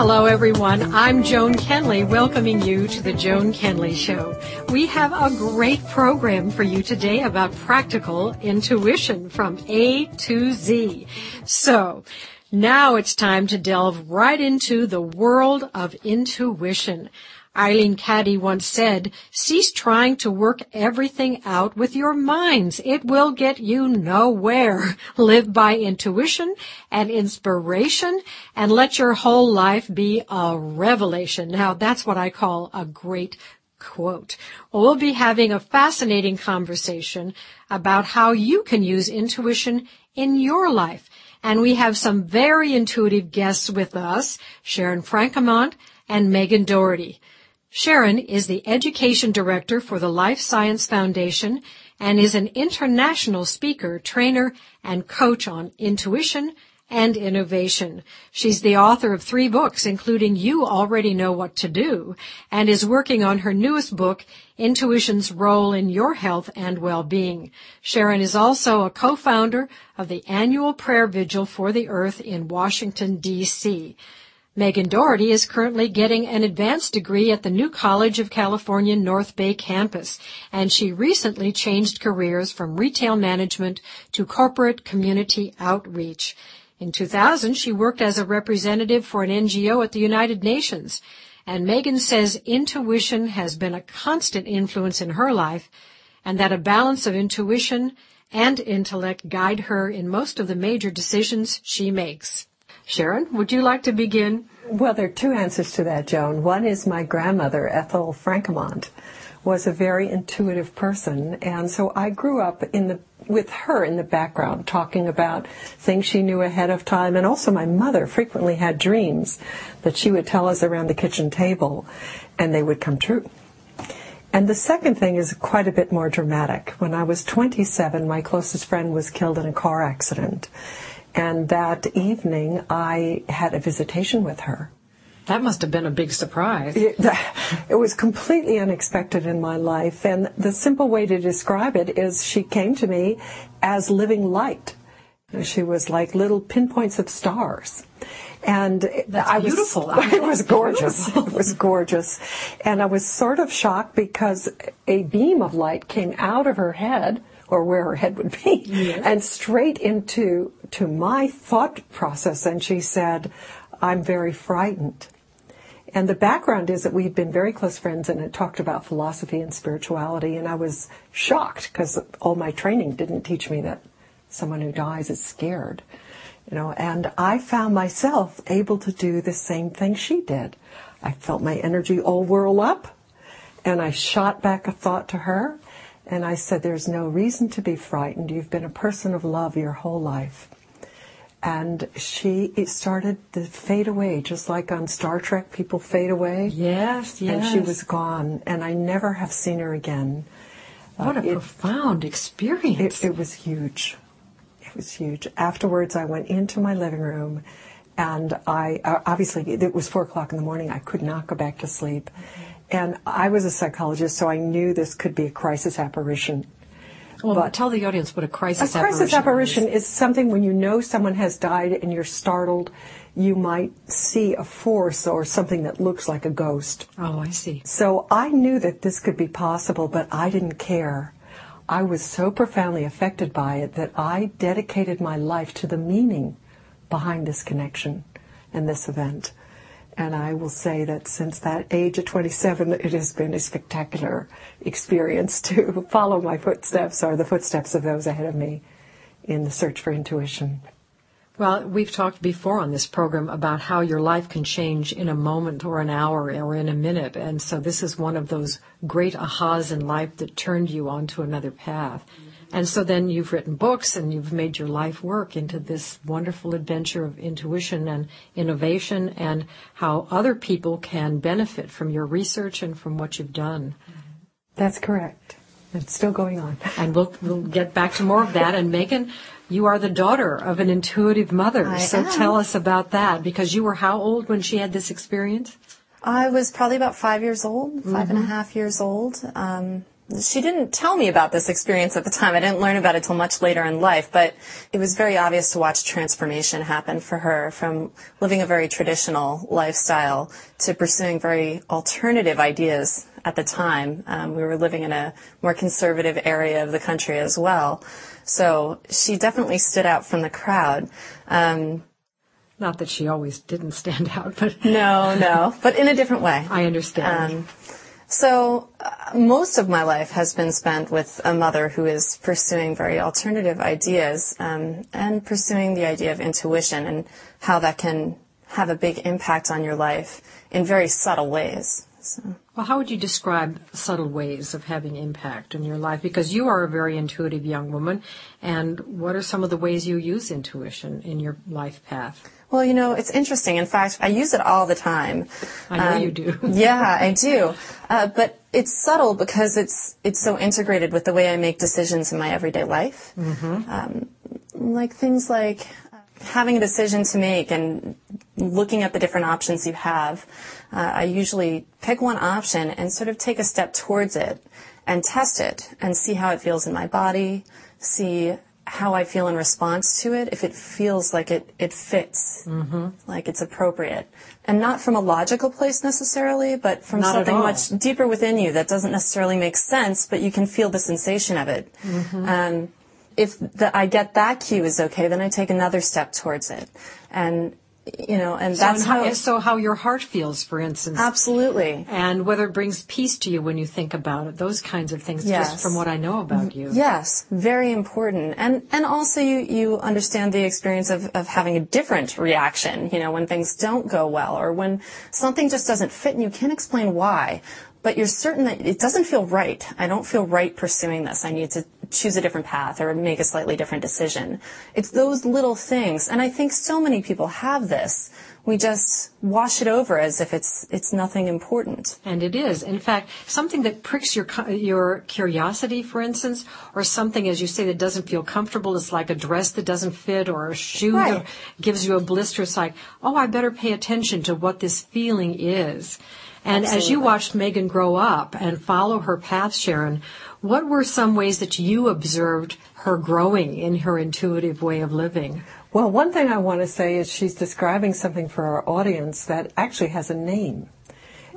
Hello, everyone. I'm Joan Kenley, welcoming you to the Joan Kenley Show. We have a great program for you today about practical intuition from A to Z. So, now it's time to delve right into the world of intuition. Eileen Caddy once said, cease trying to work everything out with your minds. It will get you nowhere. Live by intuition and inspiration and let your whole life be a revelation. Now that's what I call a great quote. Well, we'll be having a fascinating conversation about how you can use intuition in your life. And we have some very intuitive guests with us, Sharon Franquemont and Megan Doherty. Sharon is the Education Director for the Life Science Foundation and is an international speaker, trainer, and coach on intuition and innovation. She's the author of three books, including You Already Know What to Do, and is working on her newest book, Intuition's Role in Your Health and Well-Being. Sharon is also a co-founder of the annual prayer vigil for the earth in Washington, D.C. Megan Doherty is currently getting an advanced degree at the New College of California North Bay campus, and she recently changed careers from retail management to corporate community outreach. In 2000, she worked as a representative for an NGO at the United Nations, and Megan says intuition has been a constant influence in her life, and that a balance of intuition and intellect guide her in most of the major decisions she makes. Sharon, would you like to begin? Well, there are two answers to that, Joan. One is my grandmother, Ethel Franquemont, was a very intuitive person, and so I grew up in the with her in the background, talking about things she knew ahead of time, and also my mother frequently had dreams that she would tell us around the kitchen table, and they would come true. And the second thing is quite a bit more dramatic. When I was 27, my closest friend was killed in a car accident. And that evening, I had a visitation with her. That must have been a big surprise. It, it, was completely unexpected in my life. And the simple way to describe it is she came to me as living light. She was like little pinpoints of stars. And That's I was, beautiful. it was gorgeous. Beautiful. It was gorgeous. And I was sort of shocked because a beam of light came out of her head or where her head would be yes. and straight into to my thought process and she said i'm very frightened and the background is that we had been very close friends and had talked about philosophy and spirituality and i was shocked because all my training didn't teach me that someone who dies is scared you know and i found myself able to do the same thing she did i felt my energy all whirl up and i shot back a thought to her and I said, There's no reason to be frightened. You've been a person of love your whole life. And she it started to fade away, just like on Star Trek, people fade away. Yes, yes. And she was gone, and I never have seen her again. What uh, a it, profound experience. It, it was huge. It was huge. Afterwards, I went into my living room and I uh, obviously it was four o'clock in the morning. I could not go back to sleep. And I was a psychologist, so I knew this could be a crisis apparition. Well, but tell the audience what a crisis apparition is. a crisis apparition is. is something when you know someone has died and you're startled, you might see a force or something that looks like a ghost. Oh, I see. So I knew that this could be possible, but I didn't care. I was so profoundly affected by it that I dedicated my life to the meaning behind this connection and this event. And I will say that since that age of 27, it has been a spectacular experience to follow my footsteps or the footsteps of those ahead of me in the search for intuition. Well, we've talked before on this program about how your life can change in a moment or an hour or in a minute. And so this is one of those great ahas in life that turned you onto another path. And so then you've written books and you've made your life work into this wonderful adventure of intuition and innovation and how other people can benefit from your research and from what you've done. That's correct. It's still going on. And we'll, we'll get back to more of that. And Megan, you are the daughter of an intuitive mother. I so am. tell us about that because you were how old when she had this experience? I was probably about five years old, five mm-hmm. and a mm-hmm. half years old. Um, she didn't tell me about this experience at the time. I didn't learn about it till much later in life, but it was very obvious to watch transformation happen for her from living a very traditional lifestyle to pursuing very alternative ideas at the time. Um, we were living in a more conservative area of the country as well. So she definitely stood out from the crowd. Um, Not that she always didn't stand out, but. No, no, but in a different way. I understand. Um, so uh, most of my life has been spent with a mother who is pursuing very alternative ideas um, and pursuing the idea of intuition and how that can have a big impact on your life in very subtle ways. So. Well, how would you describe subtle ways of having impact in your life? Because you are a very intuitive young woman, and what are some of the ways you use intuition in your life path? Well, you know, it's interesting. In fact, I use it all the time. I know um, you do. yeah, I do. Uh, but it's subtle because it's it's so integrated with the way I make decisions in my everyday life. Mm-hmm. Um, like things like having a decision to make and looking at the different options you have. Uh, I usually pick one option and sort of take a step towards it and test it and see how it feels in my body, see how I feel in response to it, if it feels like it, it fits, mm-hmm. like it's appropriate. And not from a logical place necessarily, but from not something much deeper within you that doesn't necessarily make sense, but you can feel the sensation of it. Mm-hmm. Um, if the, I get that cue is okay, then I take another step towards it. And you know, and so that's how, how so how your heart feels, for instance. Absolutely. And whether it brings peace to you when you think about it, those kinds of things. Yes. Just from what I know about mm-hmm. you. Yes, very important. And and also you you understand the experience of of having a different reaction. You know, when things don't go well, or when something just doesn't fit, and you can't explain why but you're certain that it doesn't feel right. I don't feel right pursuing this. I need to choose a different path or make a slightly different decision. It's those little things. And I think so many people have this. We just wash it over as if it's it's nothing important. And it is. In fact, something that pricks your your curiosity, for instance, or something, as you say, that doesn't feel comfortable. It's like a dress that doesn't fit, or a shoe right. that gives you a blister. It's like, oh, I better pay attention to what this feeling is. And Absolutely. as you watched Megan grow up and follow her path, Sharon, what were some ways that you observed her growing in her intuitive way of living? Well, one thing I want to say is she's describing something for our audience that actually has a name.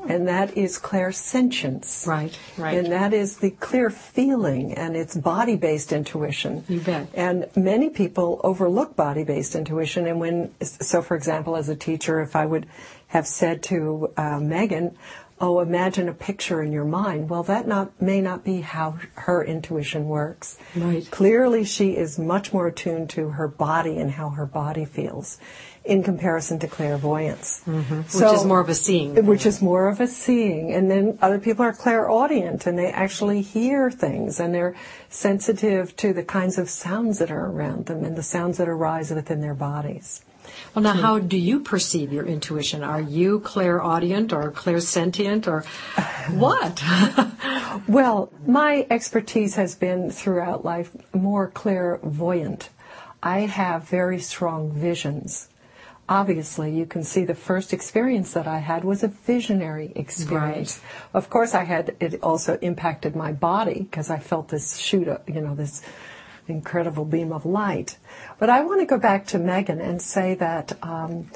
And that is clairsentience. Right, right. And that is the clear feeling, and it's body based intuition. You bet. And many people overlook body based intuition. And when, so for example, as a teacher, if I would have said to uh, Megan, oh, imagine a picture in your mind. Well, that not, may not be how her intuition works. Right. Clearly, she is much more attuned to her body and how her body feels in comparison to clairvoyance. Mm-hmm. So, which is more of a seeing. Which is more of a seeing. And then other people are clairaudient and they actually hear things and they're sensitive to the kinds of sounds that are around them and the sounds that arise within their bodies. Well, now, how do you perceive your intuition? Are you clairaudient or clairsentient or what? well, my expertise has been throughout life more clairvoyant. I have very strong visions. Obviously, you can see the first experience that I had was a visionary experience. Right. Of course, I had it also impacted my body because I felt this shoot, up, you know, this incredible beam of light. But I want to go back to Megan and say that um,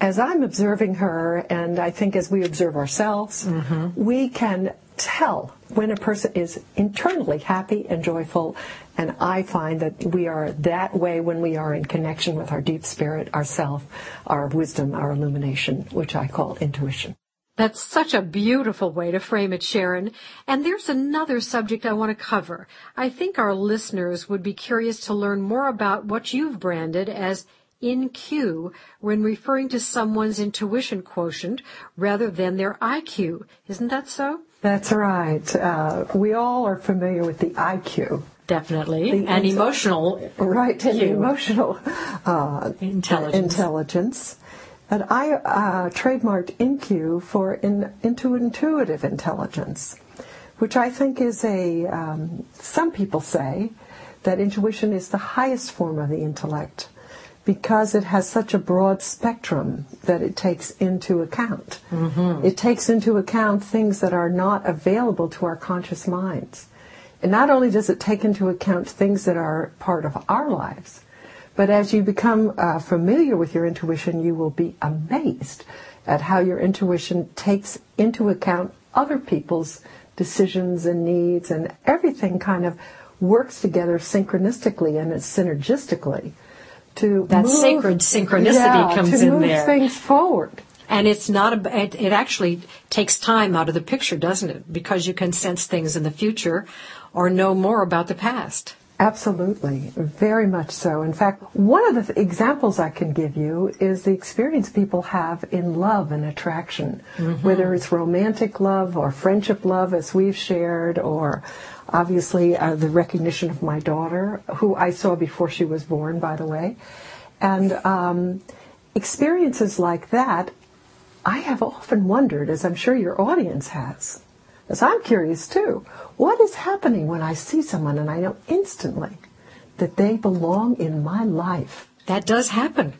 as I'm observing her, and I think as we observe ourselves, mm-hmm. we can tell when a person is internally happy and joyful. And I find that we are that way when we are in connection with our deep spirit, ourself, our wisdom, our illumination, which I call intuition. That's such a beautiful way to frame it, Sharon. And there's another subject I want to cover. I think our listeners would be curious to learn more about what you've branded as InQ when referring to someone's intuition quotient rather than their IQ. Isn't that so? That's right. Uh, we all are familiar with the IQ. Definitely. The and emotional. Right, and emotional uh, intelligence. intelligence. But I uh, trademarked InQ for in, into intuitive intelligence, which I think is a, um, some people say that intuition is the highest form of the intellect because it has such a broad spectrum that it takes into account. Mm-hmm. It takes into account things that are not available to our conscious minds. And not only does it take into account things that are part of our lives, but as you become uh, familiar with your intuition, you will be amazed at how your intuition takes into account other people's decisions and needs, and everything kind of works together synchronistically and synergistically to that move, sacred synchronicity yeah, comes to in move there. things forward. And it's not a, it, it actually takes time out of the picture, doesn't it? Because you can sense things in the future or know more about the past. Absolutely, very much so. In fact, one of the th- examples I can give you is the experience people have in love and attraction, mm-hmm. whether it's romantic love or friendship love, as we've shared, or obviously uh, the recognition of my daughter, who I saw before she was born, by the way. And um, experiences like that, I have often wondered, as I'm sure your audience has, as I'm curious too, what is happening when I see someone and I know instantly that they belong in my life? That does happen.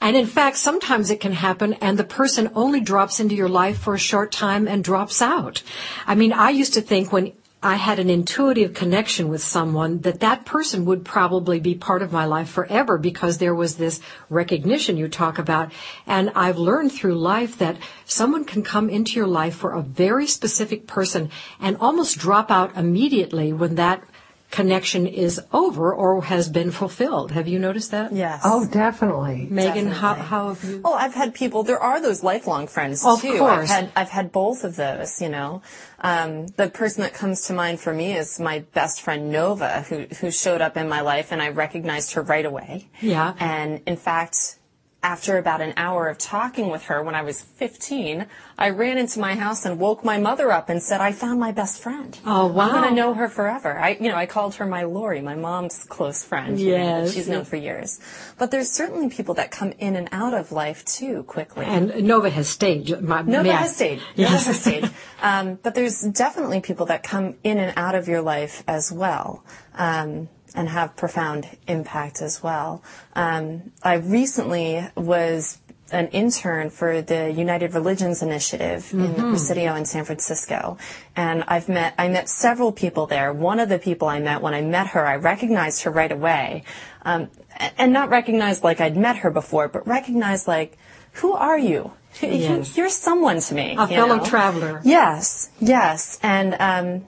And in fact, sometimes it can happen and the person only drops into your life for a short time and drops out. I mean, I used to think when I had an intuitive connection with someone that that person would probably be part of my life forever because there was this recognition you talk about. And I've learned through life that someone can come into your life for a very specific person and almost drop out immediately when that connection is over or has been fulfilled. Have you noticed that? Yes. Oh, definitely. Megan, how, how have you? Oh, I've had people. There are those lifelong friends of too. Course. I've had I've had both of those. You know, um, the person that comes to mind for me is my best friend Nova, who who showed up in my life, and I recognized her right away. Yeah. And in fact, after about an hour of talking with her when I was 15, I ran into my house and woke my mother up and said, I found my best friend. Oh, wow. I'm going to know her forever. I, you know, I called her my Lori, my mom's close friend. Yes. Know, she's known for years. But there's certainly people that come in and out of life too quickly. And Nova has stayed. My, Nova has stayed. Yes. Nova has stayed. Um, but there's definitely people that come in and out of your life as well. Um, and have profound impact as well. Um, I recently was an intern for the United Religions Initiative mm-hmm. in the Presidio in San Francisco. And I've met, I met several people there. One of the people I met, when I met her, I recognized her right away. Um, and not recognized like I'd met her before, but recognized like, who are you? Yes. You're someone to me. A fellow know? traveler. Yes, yes. And, um,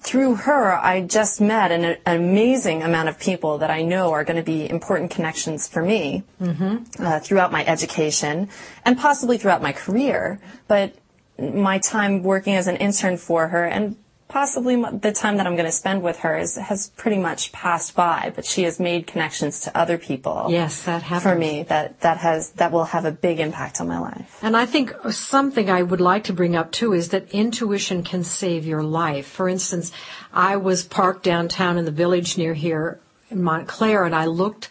through her, I just met an, an, amazing amount of people that I know are going to be important connections for me mm-hmm. uh, throughout my education and possibly throughout my career. But my time working as an intern for her and possibly the time that I'm going to spend with her is, has pretty much passed by, but she has made connections to other people. Yes, that happens. For me, that, that has, that will have a big impact on my life. And I think uh, something I would like to bring up too is that intuition can save your life. For instance, I was parked downtown in the village near here in Montclair and I looked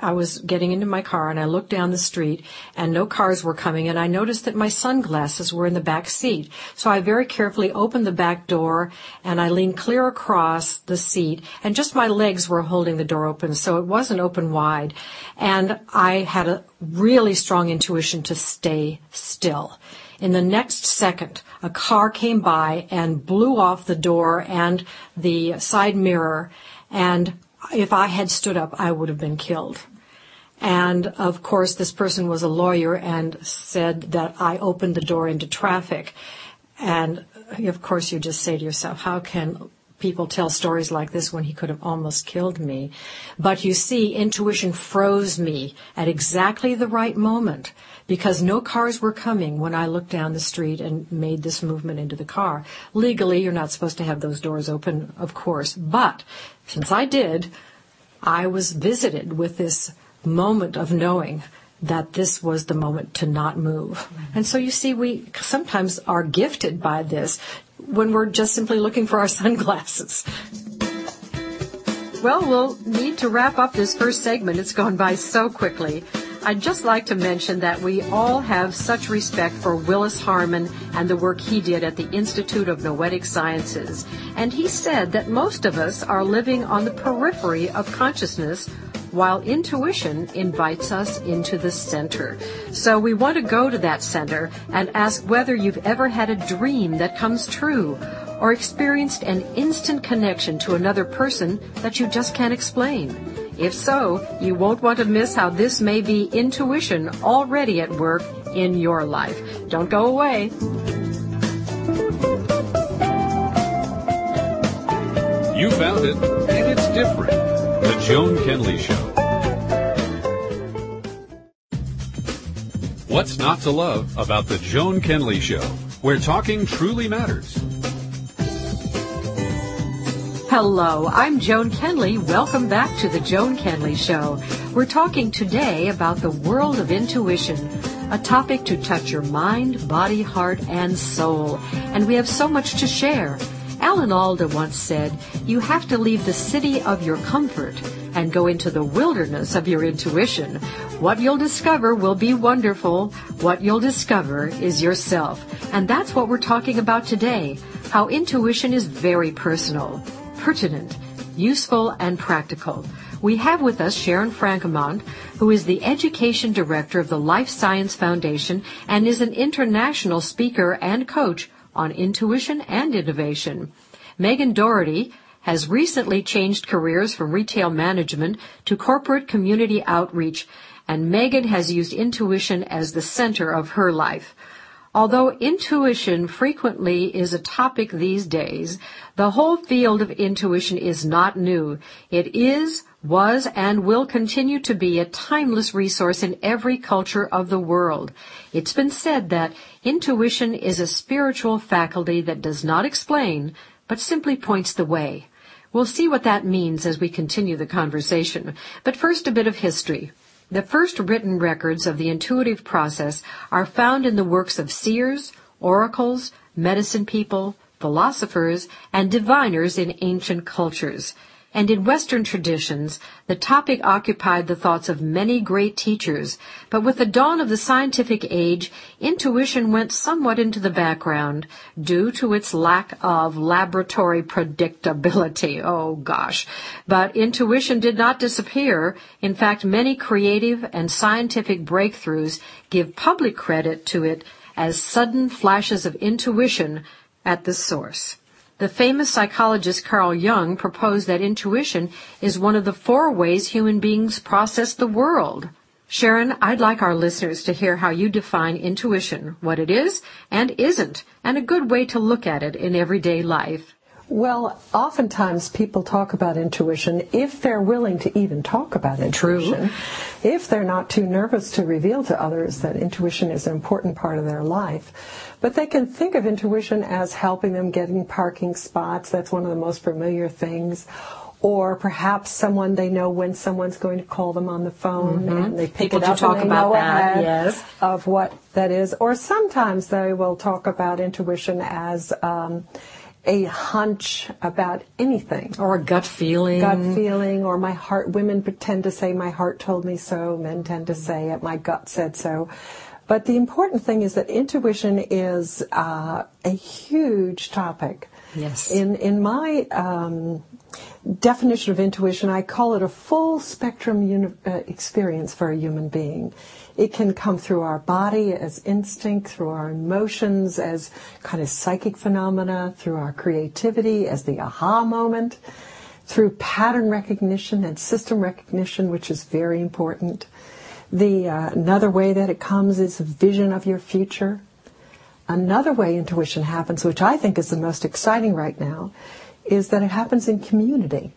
I was getting into my car and I looked down the street and no cars were coming and I noticed that my sunglasses were in the back seat. So I very carefully opened the back door and I leaned clear across the seat and just my legs were holding the door open so it wasn't open wide. And I had a really strong intuition to stay still. In the next second, a car came by and blew off the door and the side mirror and if I had stood up, I would have been killed. And of course, this person was a lawyer and said that I opened the door into traffic. And of course, you just say to yourself, how can people tell stories like this when he could have almost killed me? But you see, intuition froze me at exactly the right moment because no cars were coming when I looked down the street and made this movement into the car. Legally, you're not supposed to have those doors open, of course. But since I did, I was visited with this moment of knowing that this was the moment to not move. Mm-hmm. And so you see, we sometimes are gifted by this when we're just simply looking for our sunglasses. Well, we'll need to wrap up this first segment. It's gone by so quickly. I'd just like to mention that we all have such respect for Willis Harman and the work he did at the Institute of Noetic Sciences. And he said that most of us are living on the periphery of consciousness while intuition invites us into the center. So we want to go to that center and ask whether you've ever had a dream that comes true or experienced an instant connection to another person that you just can't explain? If so, you won't want to miss how this may be intuition already at work in your life. Don't go away. You found it, and it's different. The Joan Kenley Show. What's not to love about the Joan Kenley Show, where talking truly matters. Hello, I'm Joan Kenley. Welcome back to the Joan Kenley Show. We're talking today about the world of intuition, a topic to touch your mind, body, heart, and soul. And we have so much to share. Alan Alda once said, You have to leave the city of your comfort and go into the wilderness of your intuition. What you'll discover will be wonderful. What you'll discover is yourself. And that's what we're talking about today. How intuition is very personal, pertinent, useful, and practical. We have with us Sharon Franquemont, who is the Education Director of the Life Science Foundation and is an international speaker and coach on intuition and innovation. Megan Doherty has recently changed careers from retail management to corporate community outreach, and Megan has used intuition as the center of her life. Although intuition frequently is a topic these days, the whole field of intuition is not new. It is, was, and will continue to be a timeless resource in every culture of the world. It's been said that intuition is a spiritual faculty that does not explain, but simply points the way. We'll see what that means as we continue the conversation. But first, a bit of history. The first written records of the intuitive process are found in the works of seers, oracles, medicine people, philosophers, and diviners in ancient cultures and in Western traditions, the topic occupied the thoughts of many great teachers, but with the dawn of the scientific age, intuition went somewhat into the background due to its lack of laboratory predictability. Oh gosh. But intuition did not disappear. In fact, many creative and scientific breakthroughs give public credit to it as sudden flashes of intuition at the source. The famous psychologist Carl Jung proposed that intuition is one of the four ways human beings process the world. Sharon, I'd like our listeners to hear how you define intuition, what it is and isn't, and a good way to look at it in everyday life. Well, oftentimes people talk about intuition if they're willing to even talk about intuition. True. If they're not too nervous to reveal to others that intuition is an important part of their life. But they can think of intuition as helping them getting parking spots. That's one of the most familiar things. Or perhaps someone they know when someone's going to call them on the phone mm-hmm. and they pick People it up talk and they about know that. ahead yes. of what that is. Or sometimes they will talk about intuition as um, a hunch about anything. Or a gut feeling. Gut feeling, or my heart. Women pretend to say, my heart told me so. Men tend to say it, my gut said so. But the important thing is that intuition is uh, a huge topic. Yes. In in my um, definition of intuition, I call it a full spectrum uni- uh, experience for a human being. It can come through our body as instinct, through our emotions as kind of psychic phenomena, through our creativity as the aha moment, through pattern recognition and system recognition, which is very important the uh, another way that it comes is a vision of your future. Another way intuition happens, which I think is the most exciting right now, is that it happens in community.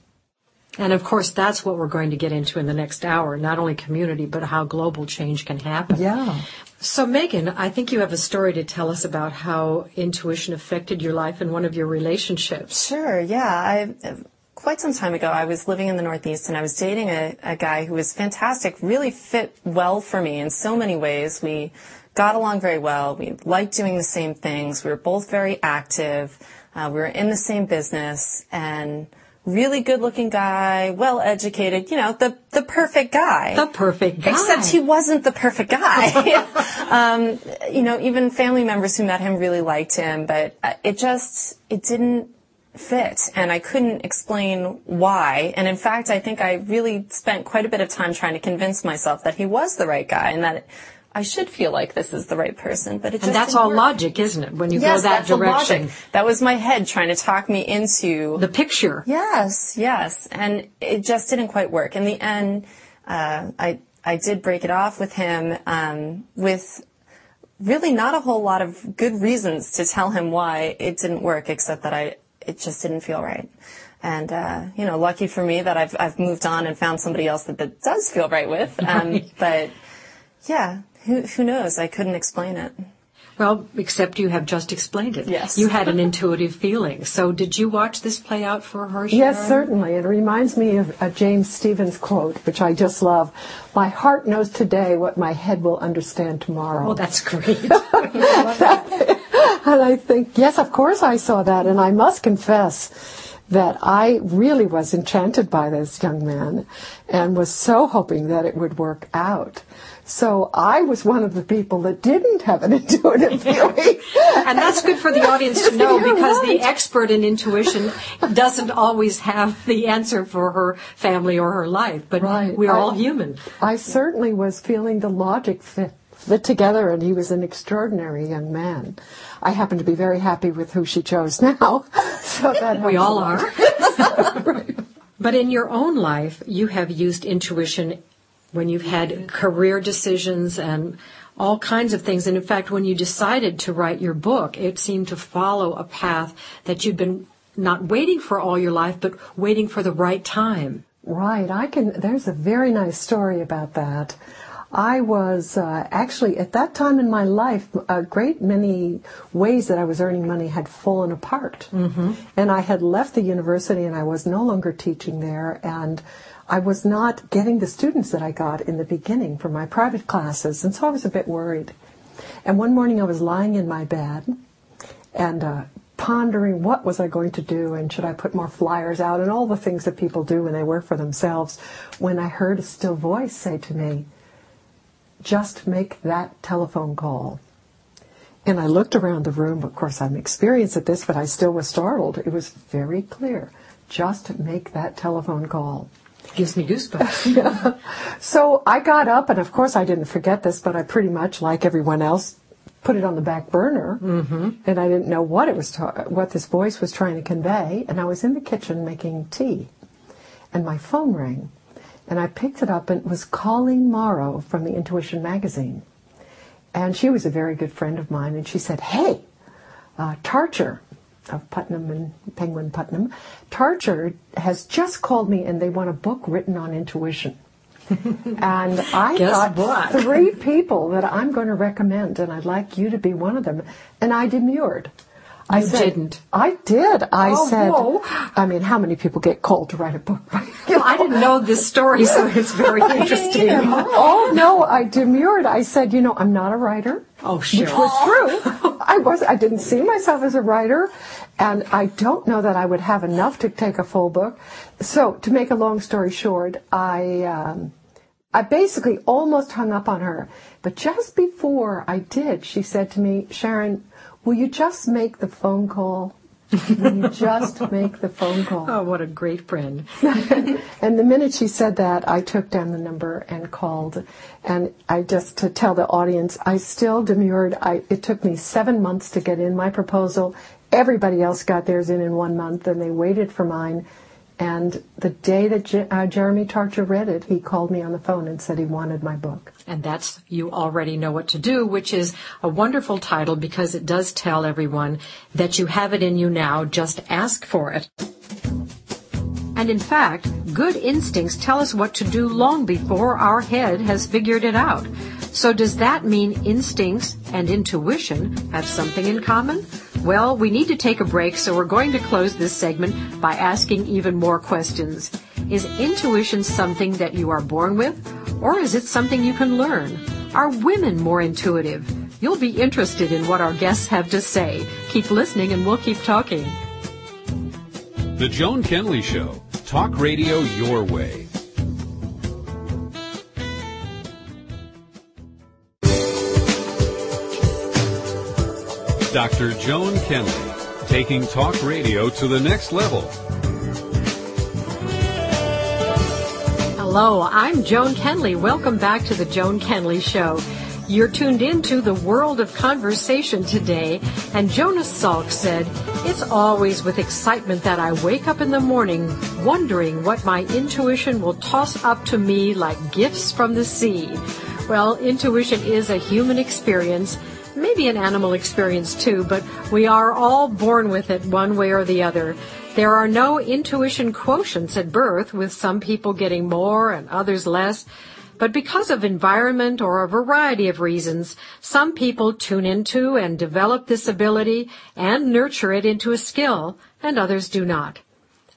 And of course, that's what we're going to get into in the next hour. Not only community, but how global change can happen. Yeah. So, Megan, I think you have a story to tell us about how intuition affected your life and one of your relationships. Sure. Yeah. I quite some time ago, I was living in the Northeast and I was dating a, a guy who was fantastic, really fit well for me in so many ways. We got along very well. We liked doing the same things. We were both very active. Uh, we were in the same business and really good looking guy, well educated, you know, the, the perfect guy. The perfect guy. Except he wasn't the perfect guy. um, you know, even family members who met him really liked him, but uh, it just, it didn't fit and I couldn't explain why. And in fact, I think I really spent quite a bit of time trying to convince myself that he was the right guy and that I should feel like this is the right person, but it just And that's all work. logic, isn't it? When you yes, go that direction. That was my head trying to talk me into The picture. Yes, yes, and it just didn't quite work. In the end, uh, I I did break it off with him um, with really not a whole lot of good reasons to tell him why it didn't work, except that I it just didn't feel right. And uh, you know, lucky for me that I've I've moved on and found somebody else that that does feel right with. Um, But yeah, who who knows? I couldn't explain it. Well, except you have just explained it. Yes. You had an intuitive feeling. So did you watch this play out for her? Yes, certainly. It reminds me of a James Stephens quote, which I just love. My heart knows today what my head will understand tomorrow. Oh, that's great. And I think, yes, of course I saw that. And I must confess that I really was enchanted by this young man and was so hoping that it would work out. So I was one of the people that didn't have an intuitive feeling. and that's good for the audience to know because the expert in intuition doesn't always have the answer for her family or her life, but Right. we're I- all human. I certainly was feeling the logic fit, fit together, and he was an extraordinary young man. I happen to be very happy with who she chose now. so that We all are. But in your own life, you have used intuition when you've had career decisions and all kinds of things. And in fact, when you decided to write your book, it seemed to follow a path that you'd been not waiting for all your life, but waiting for the right time. Right. I can. There's a very nice story about that. I was uh, actually at that time in my life, a great many ways that I was earning money had fallen apart, mm-hmm. and I had left the university and I was no longer teaching there, and I was not getting the students that I got in the beginning for my private classes, and so I was a bit worried. And one morning I was lying in my bed, and uh, pondering what was I going to do and should I put more flyers out and all the things that people do when they work for themselves when I heard a still voice say to me, just make that telephone call. And I looked around the room. Of course, I'm experienced at this, but I still was startled. It was very clear. Just make that telephone call. Gives me goosebumps. So I got up, and of course I didn't forget this, but I pretty much, like everyone else, put it on the back burner, mm-hmm. and I didn't know what it was, ta- what this voice was trying to convey. And I was in the kitchen making tea, and my phone rang, and I picked it up, and it was Colleen Mauro from the Intuition magazine, and she was a very good friend of mine, and she said, "Hey, uh, Tarcher." Of Putnam and Penguin Putnam, Tarcher has just called me and they want a book written on intuition. and I Guess thought what? three people that I'm going to recommend, and I'd like you to be one of them. And I demurred. I said, didn't. I did. I Oh, said, whoa. I mean, how many people get called to write a book? Well, I didn't know this story, so it's very interesting. oh no, I demurred. I said, you know, I'm not a writer. Oh, sure. Which was true. I was. I didn't see myself as a writer, and I don't know that I would have enough to take a full book. So, to make a long story short, I. Um, I basically almost hung up on her, but just before I did, she said to me, Sharon, will you just make the phone call? Will you just make the phone call? Oh, what a great friend. and the minute she said that, I took down the number and called. And I just to tell the audience, I still demurred. I, it took me seven months to get in my proposal. Everybody else got theirs in in one month, and they waited for mine. And the day that Je- uh, Jeremy Tarcher read it, he called me on the phone and said he wanted my book. And that's You Already Know What to Do, which is a wonderful title because it does tell everyone that you have it in you now, just ask for it. And in fact, good instincts tell us what to do long before our head has figured it out. So does that mean instincts and intuition have something in common? Well, we need to take a break, so we're going to close this segment by asking even more questions. Is intuition something that you are born with, or is it something you can learn? Are women more intuitive? You'll be interested in what our guests have to say. Keep listening and we'll keep talking. The Joan Kenley Show. Talk radio your way. Dr. Joan Kenley, taking talk radio to the next level. Hello, I'm Joan Kenley. Welcome back to the Joan Kenley Show. You're tuned into the world of conversation today, and Jonas Salk said, It's always with excitement that I wake up in the morning wondering what my intuition will toss up to me like gifts from the sea. Well, intuition is a human experience, maybe an animal experience too, but we are all born with it one way or the other. There are no intuition quotients at birth, with some people getting more and others less. But because of environment or a variety of reasons, some people tune into and develop this ability and nurture it into a skill, and others do not.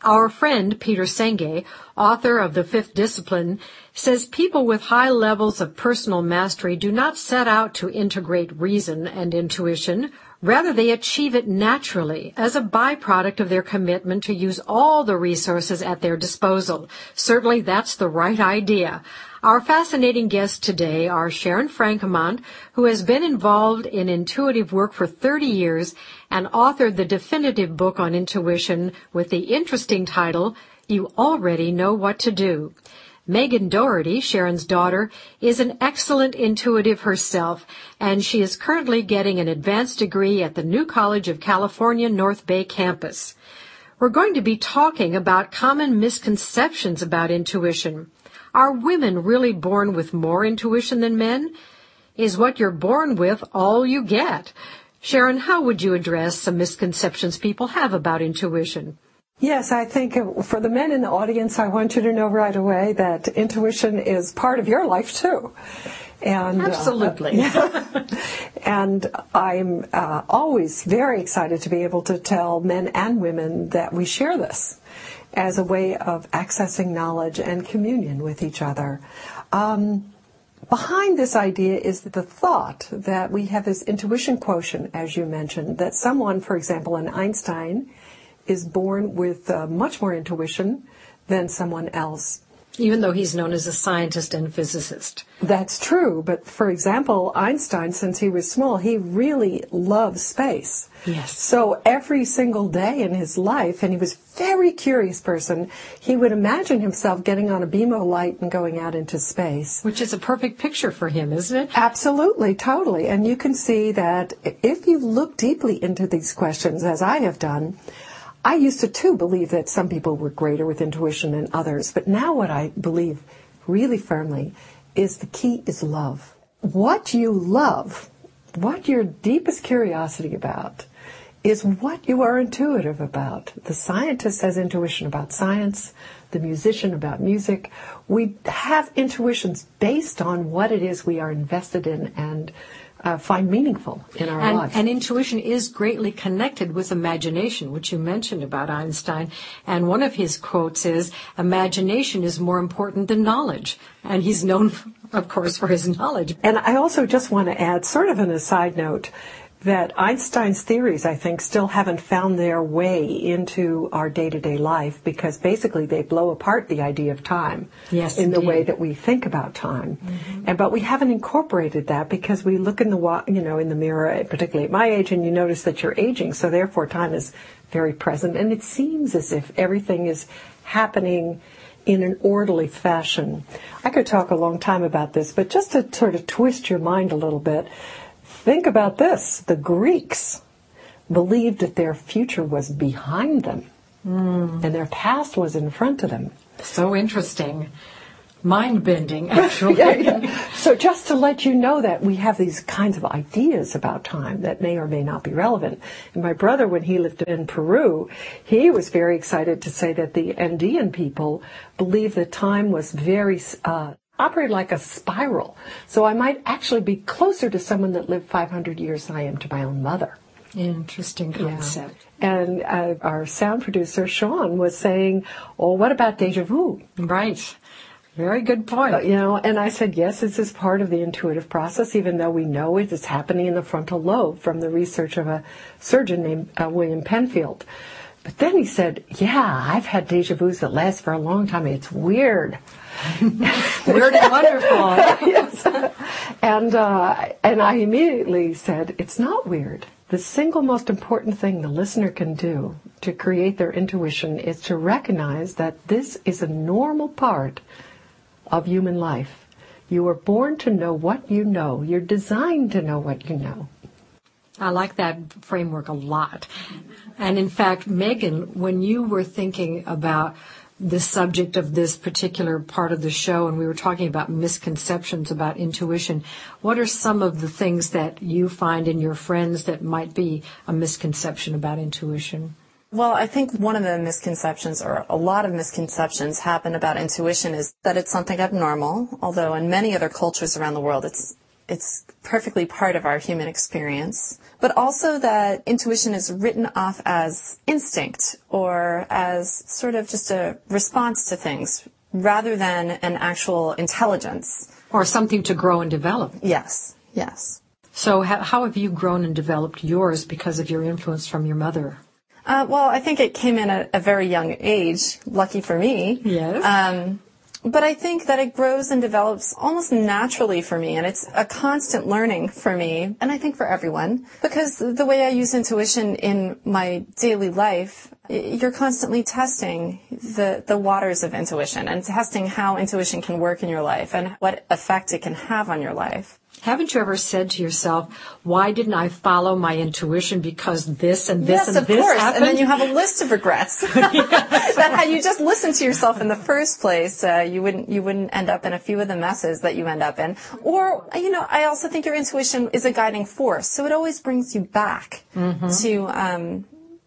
Our friend Peter Senge, author of The Fifth Discipline, says people with high levels of personal mastery do not set out to integrate reason and intuition. Rather, they achieve it naturally as a byproduct of their commitment to use all the resources at their disposal. Certainly that's the right idea. Our fascinating guests today are Sharon Franquemont, who has been involved in intuitive work for 30 years and authored the definitive book on intuition with the interesting title, You Already Know What to Do. Megan Doherty, Sharon's daughter, is an excellent intuitive herself, and she is currently getting an advanced degree at the New College of California North Bay campus. We're going to be talking about common misconceptions about intuition. Are women really born with more intuition than men? Is what you're born with all you get? Sharon, how would you address some misconceptions people have about intuition? Yes, I think for the men in the audience, I want you to know right away that intuition is part of your life too. And, uh, Absolutely. Uh, and I'm uh, always very excited to be able to tell men and women that we share this as a way of accessing knowledge and communion with each other. Um, behind this idea is the thought that we have this intuition quotient, as you mentioned, that someone, for example, an Einstein, is born with uh, much more intuition than someone else even though he's known as a scientist and physicist. That's true, but for example, Einstein, since he was small, he really loved space. Yes. So every single day in his life, and he was a very curious person, he would imagine himself getting on a beam of light and going out into space. Which is a perfect picture for him, isn't it? Absolutely, totally. And you can see that if you look deeply into these questions, as I have done, I used to too believe that some people were greater with intuition than others, but now what I believe really firmly is the key is love. What you love, what your deepest curiosity about, is what you are intuitive about. The scientist has intuition about science, the musician about music. We have intuitions based on what it is we are invested in and Uh, find meaningful in our and, lives. And intuition is greatly connected with imagination, which you mentioned about Einstein. And one of his quotes is, imagination is more important than knowledge. And he's known, of course, for his knowledge. And I also just want to add, sort of an aside note, that Einstein's theories, I think, still haven't found their way into our day-to-day life because basically they blow apart the idea of time yes, in indeed. the way that we think about time. Mm-hmm. And but we haven't incorporated that because we look in the you know in the mirror, particularly at my age, and you notice that you're aging. So therefore, time is very present, and it seems as if everything is happening in an orderly fashion. I could talk a long time about this, but just to sort of twist your mind a little bit. Think about this. The Greeks believed that their future was behind them mm. and their past was in front of them. So interesting. Mind bending, actually. yeah, yeah. So, just to let you know that we have these kinds of ideas about time that may or may not be relevant. And my brother, when he lived in Peru, he was very excited to say that the Andean people believed that time was very uh, operate like a spiral. So I might actually be closer to someone that lived 500 years than I am to my own mother. Interesting concept. Yeah. And uh, our sound producer, Sean, was saying, oh, what about deja vu? Right. Very good point. Uh, you know, and I said, yes, this is part of the intuitive process, even though we know it is happening in the frontal lobe from the research of a surgeon named uh, William Penfield. But then he said, yeah, I've had deja vus that last for a long time. It's weird. Weird and wonderful. yes. And, uh, and I immediately said, it's not weird. The single most important thing the listener can do to create their intuition is to recognize that this is a normal part of human life. You were born to know what you know. You're designed to know what you know. I like that framework a lot. And in fact, Megan, when you were thinking about the subject of this particular part of the show and we were talking about misconceptions about intuition, what are some of the things that you find in your friends that might be a misconception about intuition? Well, I think one of the misconceptions, or a lot of misconceptions, happen about intuition is that it's something abnormal, although in many other cultures around the world it's it's perfectly part of our human experience, but also that intuition is written off as instinct or as sort of just a response to things rather than an actual intelligence. Or something to grow and develop. Yes, yes. So, how have you grown and developed yours because of your influence from your mother? Uh, well, I think it came in at a very young age, lucky for me. Yes. Um, but I think that it grows and develops almost naturally for me, and it's a constant learning for me, and I think for everyone, because the way I use intuition in my daily life, you're constantly testing the, the waters of intuition and testing how intuition can work in your life and what effect it can have on your life. Haven't you ever said to yourself, why didn't I follow my intuition because this and this yes, and of this course. happened? And then you have a list of regrets. that had you just listened to yourself in the first place, uh, you wouldn't you wouldn't end up in a few of the messes that you end up in. Or you know, I also think your intuition is a guiding force, so it always brings you back mm-hmm. to. Um,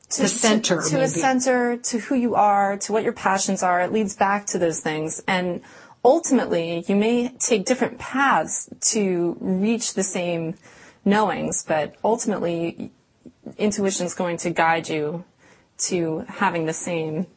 to the center, to, to a center, to who you are, to what your passions are. It leads back to those things, and ultimately, you may take different paths to reach the same knowings, but ultimately, intuition is going to guide you to having the same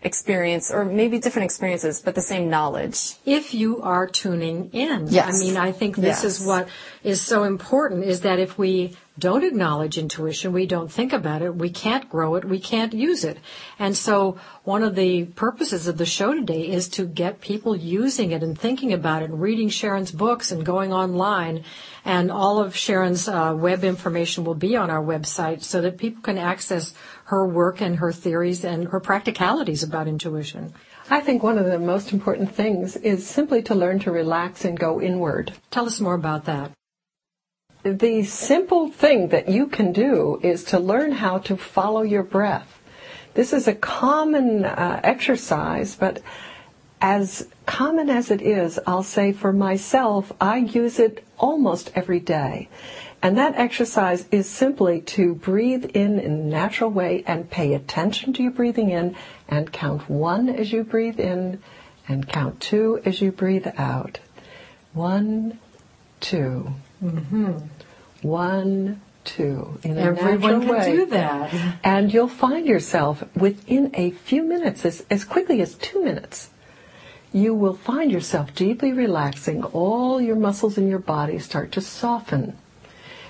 experience or maybe different experiences but the same knowledge if you are tuning in yes. i mean i think this yes. is what is so important is that if we don't acknowledge intuition, we don't think about it, we can't grow it, we can't use it. And so one of the purposes of the show today is to get people using it and thinking about it, reading Sharon's books and going online. And all of Sharon's uh, web information will be on our website so that people can access her work and her theories and her practicalities about intuition. I think one of the most important things is simply to learn to relax and go inward. Tell us more about that the simple thing that you can do is to learn how to follow your breath. This is a common uh, exercise, but as common as it is, I'll say for myself, I use it almost every day. And that exercise is simply to breathe in in a natural way and pay attention to your breathing in and count one as you breathe in and count two as you breathe out. One, two. Mm-hmm. One, two. In Everyone can way. do that. And you'll find yourself within a few minutes, as, as quickly as two minutes, you will find yourself deeply relaxing. All your muscles in your body start to soften.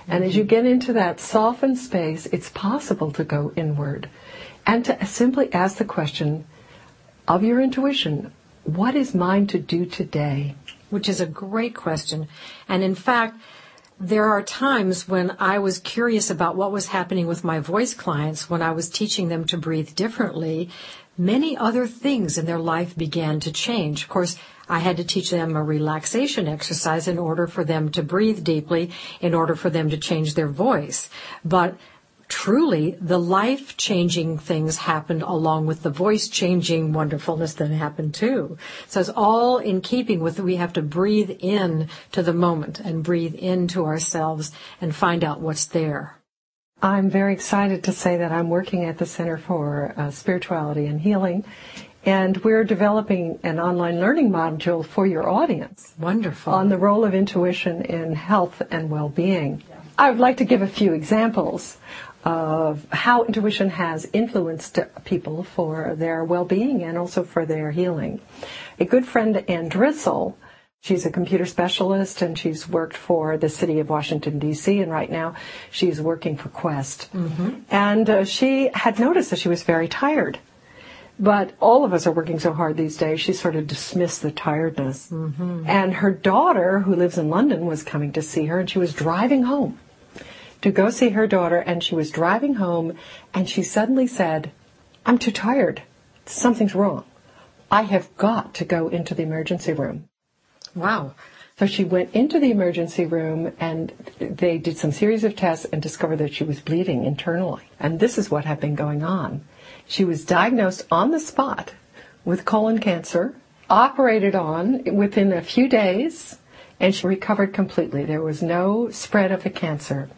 And as you get into that softened space, it's possible to go inward and to simply ask the question of your intuition, what is mine to do today? Which is a great question. And in fact, there are times when I was curious about what was happening with my voice clients when I was teaching them to breathe differently. Many other things in their life began to change. Of course, I had to teach them a relaxation exercise in order for them to breathe deeply, in order for them to change their voice. But truly the life changing things happened along with the voice changing wonderfulness that happened too. So it's all in keeping with we have to breathe in to the moment and breathe into ourselves and find out what's there. I'm very excited to say that I'm working at the Center for uh, Spirituality and Healing and we're developing an online learning module for your audience. Wonderful. On the role of intuition in health and well-being. I would like to give a few examples of how intuition has influenced people for their well-being and also for their healing. A good friend, Ann Drissel, she's a computer specialist and she's worked for the city of Washington D.C. and right now she's working for Quest. Mm-hmm. And uh, she had noticed that she was very tired. But all of us are working so hard these days, she sort of dismissed the tiredness. Mm-hmm. And her daughter, who lives in London, was coming to see her and she was driving home to go see her daughter, and she was driving home, and she suddenly said, I'm too tired. Something's wrong. I have got to go into the emergency room. Wow. So she went into the emergency room and they did some series of tests and discovered that she was bleeding internally. And this is what had been going on. She was diagnosed on the spot with colon cancer, operated on within a few days, and she recovered completely. There was no spread of the cancer.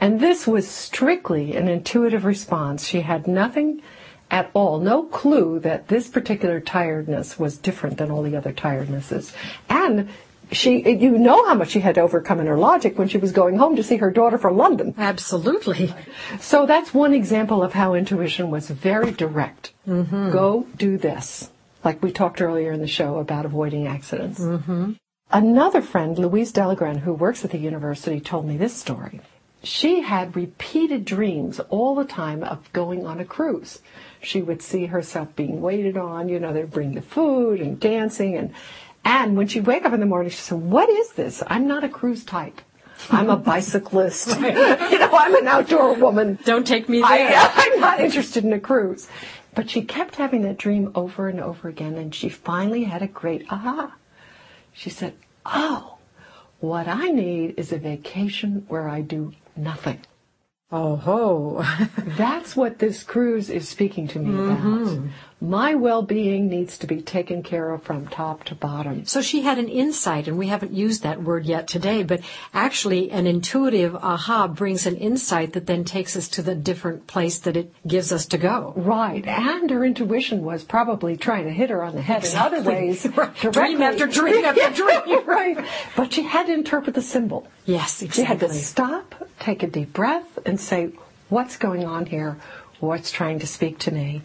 And this was strictly an intuitive response. She had nothing at all, no clue that this particular tiredness was different than all the other tirednesses. And she, you know how much she had to overcome in her logic when she was going home to see her daughter from London. Absolutely. So that's one example of how intuition was very direct. Mm-hmm. Go do this. Like we talked earlier in the show about avoiding accidents. Mm-hmm. Another friend, Louise Delagran, who works at the university, told me this story. She had repeated dreams all the time of going on a cruise. She would see herself being waited on, you know, they'd bring the food and dancing and and when she'd wake up in the morning, she said, What is this? I'm not a cruise type. I'm a bicyclist. you know, I'm an outdoor woman. Don't take me there. I, I'm not interested in a cruise. But she kept having that dream over and over again, and she finally had a great aha. She said, Oh, what I need is a vacation where I do nothing. Oh ho. That's what this cruise is speaking to me about. Mm-hmm. My well-being needs to be taken care of from top to bottom. So she had an insight, and we haven't used that word yet today, but actually an intuitive aha brings an insight that then takes us to the different place that it gives us to go. Right, and her intuition was probably trying to hit her on the head in other ways. Dream after dream after dream. right, but she had to interpret the symbol. Yes, exactly. She had to stop, take a deep breath, and say, "What's going on here? What's trying to speak to me?"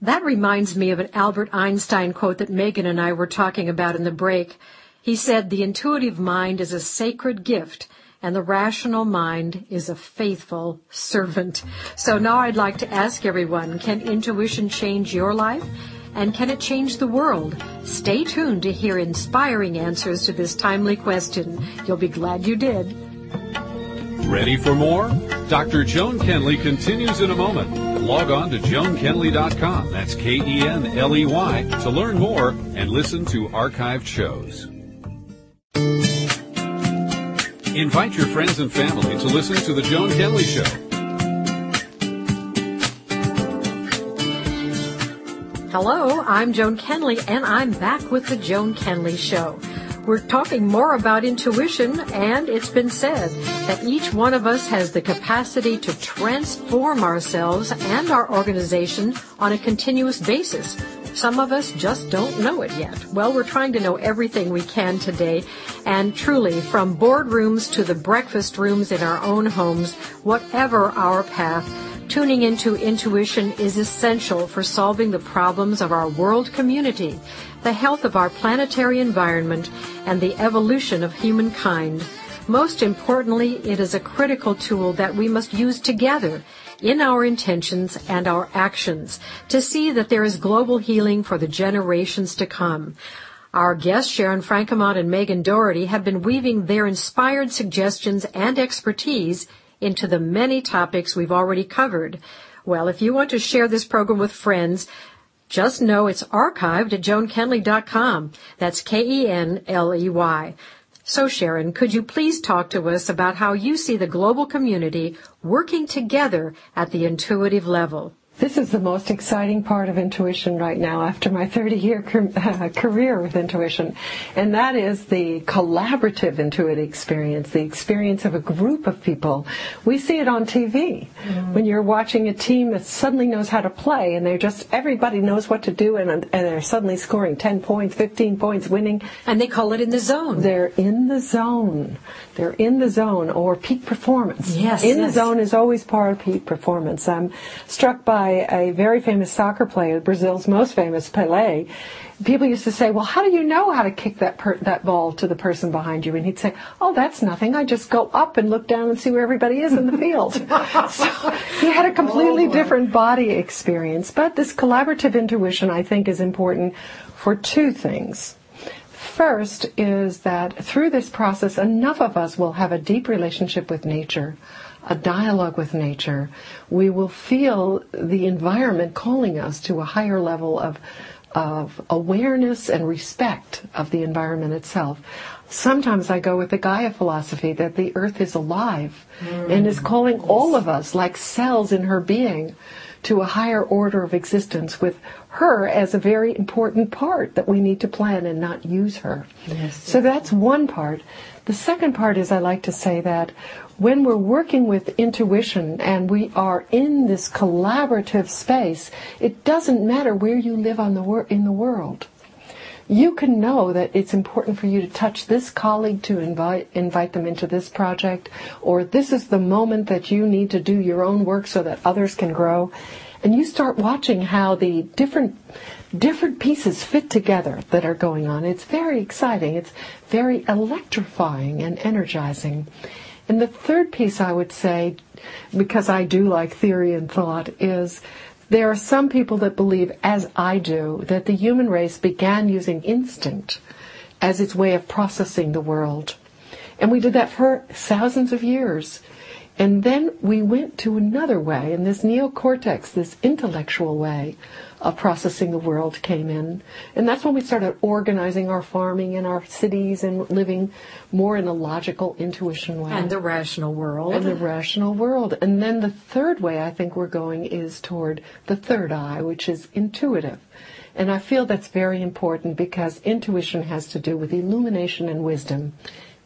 That reminds me of an Albert Einstein quote that Megan and I were talking about in the break. He said, The intuitive mind is a sacred gift, and the rational mind is a faithful servant. So now I'd like to ask everyone can intuition change your life? And can it change the world? Stay tuned to hear inspiring answers to this timely question. You'll be glad you did. Ready for more? Dr. Joan Kenley continues in a moment. Log on to joankenley.com. That's K-E-N-L-E-Y to learn more and listen to archived shows. Invite your friends and family to listen to The Joan Kenley Show. Hello, I'm Joan Kenley, and I'm back with the Joan Kenley Show. We're talking more about intuition, and it's been said that each one of us has the capacity to transform ourselves and our organization on a continuous basis. Some of us just don't know it yet. Well, we're trying to know everything we can today, and truly, from boardrooms to the breakfast rooms in our own homes, whatever our path, Tuning into intuition is essential for solving the problems of our world community, the health of our planetary environment, and the evolution of humankind. Most importantly, it is a critical tool that we must use together in our intentions and our actions to see that there is global healing for the generations to come. Our guests, Sharon Franquemont and Megan Doherty, have been weaving their inspired suggestions and expertise into the many topics we've already covered. Well, if you want to share this program with friends, just know it's archived at joankenley.com. That's K-E-N-L-E-Y. So Sharon, could you please talk to us about how you see the global community working together at the intuitive level? This is the most exciting part of intuition right now after my 30 year career with intuition. And that is the collaborative intuitive experience, the experience of a group of people. We see it on TV mm-hmm. when you're watching a team that suddenly knows how to play and they're just, everybody knows what to do and, and they're suddenly scoring 10 points, 15 points, winning. And they call it in the zone. They're in the zone. They're in the zone or peak performance. Yes. In yes. the zone is always part of peak performance. I'm struck by a very famous soccer player, Brazil's most famous, Pelé. People used to say, "Well, how do you know how to kick that per- that ball to the person behind you?" And he'd say, "Oh, that's nothing. I just go up and look down and see where everybody is in the field." so he had a completely oh, different body experience. But this collaborative intuition, I think, is important for two things. First is that through this process, enough of us will have a deep relationship with nature a dialogue with nature, we will feel the environment calling us to a higher level of of awareness and respect of the environment itself. Sometimes I go with the Gaia philosophy that the earth is alive mm. and is calling all of us like cells in her being to a higher order of existence with her as a very important part that we need to plan and not use her. Yes, so that's one part. The second part is I like to say that when we're working with intuition and we are in this collaborative space, it doesn't matter where you live on the wor- in the world. You can know that it's important for you to touch this colleague to invite invite them into this project, or this is the moment that you need to do your own work so that others can grow. And you start watching how the different different pieces fit together that are going on. It's very exciting. It's very electrifying and energizing. And the third piece I would say, because I do like theory and thought, is there are some people that believe, as I do, that the human race began using instinct as its way of processing the world. And we did that for thousands of years. And then we went to another way, and this neocortex, this intellectual way, of processing the world came in. And that's when we started organizing our farming and our cities and living more in a logical intuition way. And the rational world. And the rational world. And then the third way I think we're going is toward the third eye, which is intuitive. And I feel that's very important because intuition has to do with illumination and wisdom.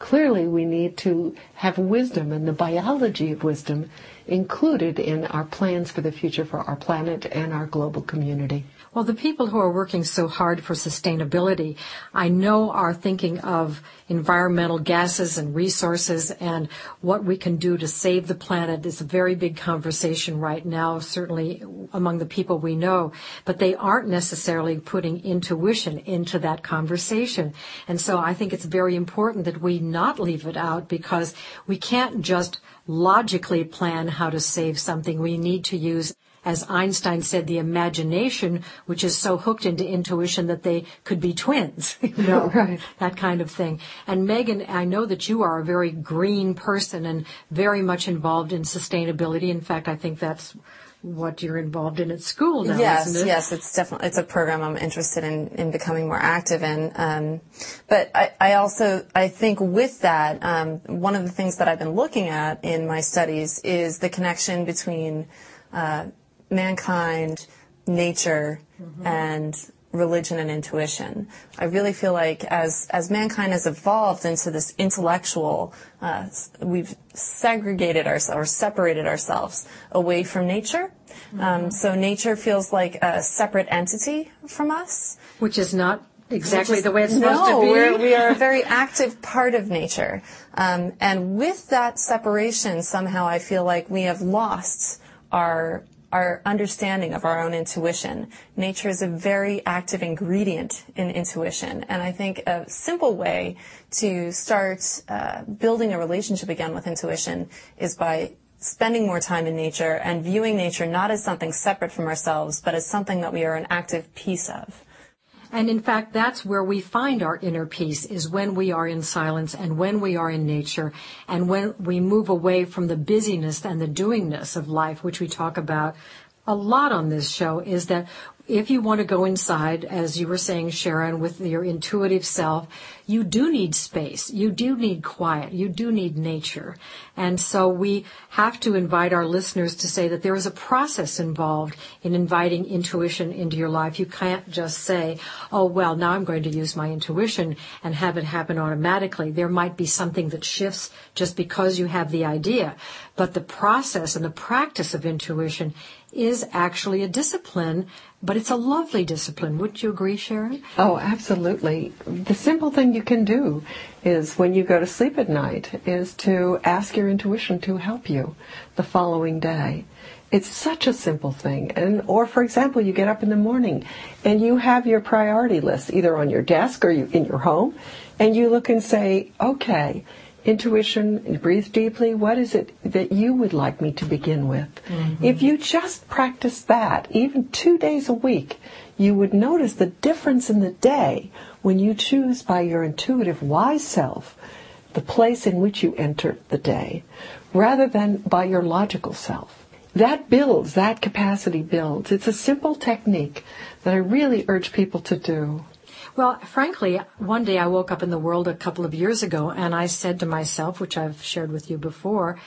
Clearly, we need to have wisdom and the biology of wisdom included in our plans for the future for our planet and our global community. Well, the people who are working so hard for sustainability, I know are thinking of environmental gases and resources and what we can do to save the planet is a very big conversation right now, certainly among the people we know, but they aren't necessarily putting intuition into that conversation. And so I think it's very important that we not leave it out because we can't just logically plan how to save something. We need to use as Einstein said, the imagination, which is so hooked into intuition that they could be twins, you know, right. that kind of thing. And Megan, I know that you are a very green person and very much involved in sustainability. In fact, I think that's what you're involved in at school now, yes, it? Yes, it's definitely it's a program I'm interested in in becoming more active in. Um, but I, I, also I think with that, um, one of the things that I've been looking at in my studies is the connection between uh, mankind, nature, mm-hmm. and religion and intuition. I really feel like as as mankind has evolved into this intellectual, uh, we've segregated ourselves or separated ourselves away from nature. Um, mm-hmm. Um, so nature feels like a separate entity from us, which is not exactly is, the way it's supposed no, to be. We're, we are a very active part of nature, um, and with that separation, somehow I feel like we have lost our our understanding of our own intuition. Nature is a very active ingredient in intuition. And I think a simple way to start uh, building a relationship again with intuition is by spending more time in nature and viewing nature not as something separate from ourselves, but as something that we are an active piece of. And in fact, that's where we find our inner peace is when we are in silence and when we are in nature and when we move away from the busyness and the doingness of life, which we talk about a lot on this show is that if you want to go inside, as you were saying, Sharon, with your intuitive self, you do need space. You do need quiet. You do need nature. And so we have to invite our listeners to say that there is a process involved in inviting intuition into your life. You can't just say, oh, well, now I'm going to use my intuition and have it happen automatically. There might be something that shifts just because you have the idea. But the process and the practice of intuition is actually a discipline but it's a lovely discipline. wouldn't you agree, Sharon? Oh, absolutely. The simple thing you can do is when you go to sleep at night is to ask your intuition to help you the following day. It's such a simple thing. And or for example, you get up in the morning and you have your priority list either on your desk or you, in your home and you look and say, "Okay, intuition, breathe deeply. What is it that you would like me to begin with? Mm-hmm. If you just practice that, even two days a week, you would notice the difference in the day when you choose by your intuitive wise self the place in which you enter the day rather than by your logical self. that builds, that capacity builds. It's a simple technique that I really urge people to do. Well, frankly, one day I woke up in the world a couple of years ago and I said to myself, which I've shared with you before,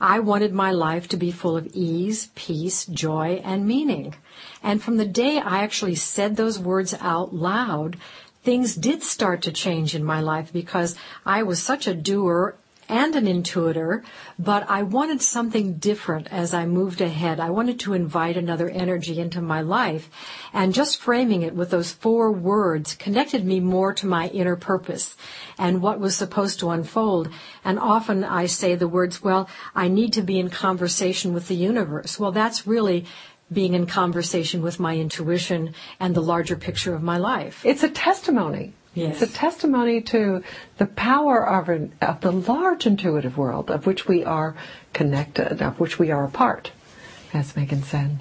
I wanted my life to be full of ease, peace, joy, and meaning. And from the day I actually said those words out loud, things did start to change in my life because I was such a doer and an intuitor, but I wanted something different as I moved ahead. I wanted to invite another energy into my life. And just framing it with those four words connected me more to my inner purpose and what was supposed to unfold. And often I say the words, well, I need to be in conversation with the universe. Well, that's really being in conversation with my intuition and the larger picture of my life. It's a testimony Yes. It's a testimony to the power of, an, of the large intuitive world of which we are connected, of which we are a part, as Megan said.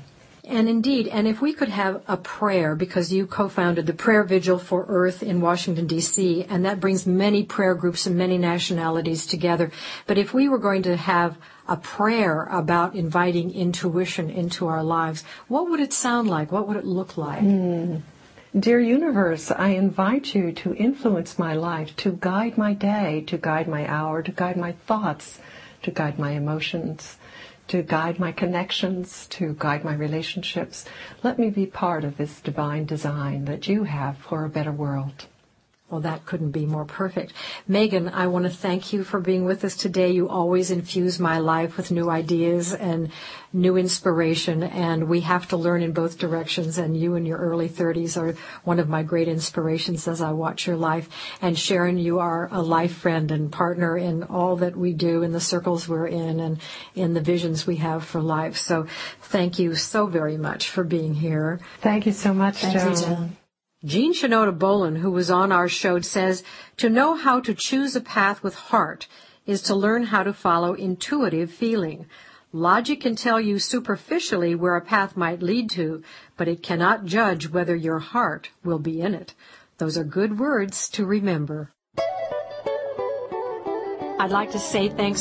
And indeed, and if we could have a prayer, because you co-founded the Prayer Vigil for Earth in Washington, D.C., and that brings many prayer groups and many nationalities together. But if we were going to have a prayer about inviting intuition into our lives, what would it sound like? What would it look like? Mm. Dear universe, I invite you to influence my life, to guide my day, to guide my hour, to guide my thoughts, to guide my emotions, to guide my connections, to guide my relationships. Let me be part of this divine design that you have for a better world. Well, that couldn't be more perfect. Megan, I want to thank you for being with us today. You always infuse my life with new ideas and new inspiration, and we have to learn in both directions. And you in your early 30s are one of my great inspirations as I watch your life. And Sharon, you are a life friend and partner in all that we do in the circles we're in and in the visions we have for life. So thank you so very much for being here. Thank you so much, Thank Joan. Jean Shinoda Bolen, who was on our show, says to know how to choose a path with heart is to learn how to follow intuitive feeling. Logic can tell you superficially where a path might lead to, but it cannot judge whether your heart will be in it. Those are good words to remember. I'd like to say thanks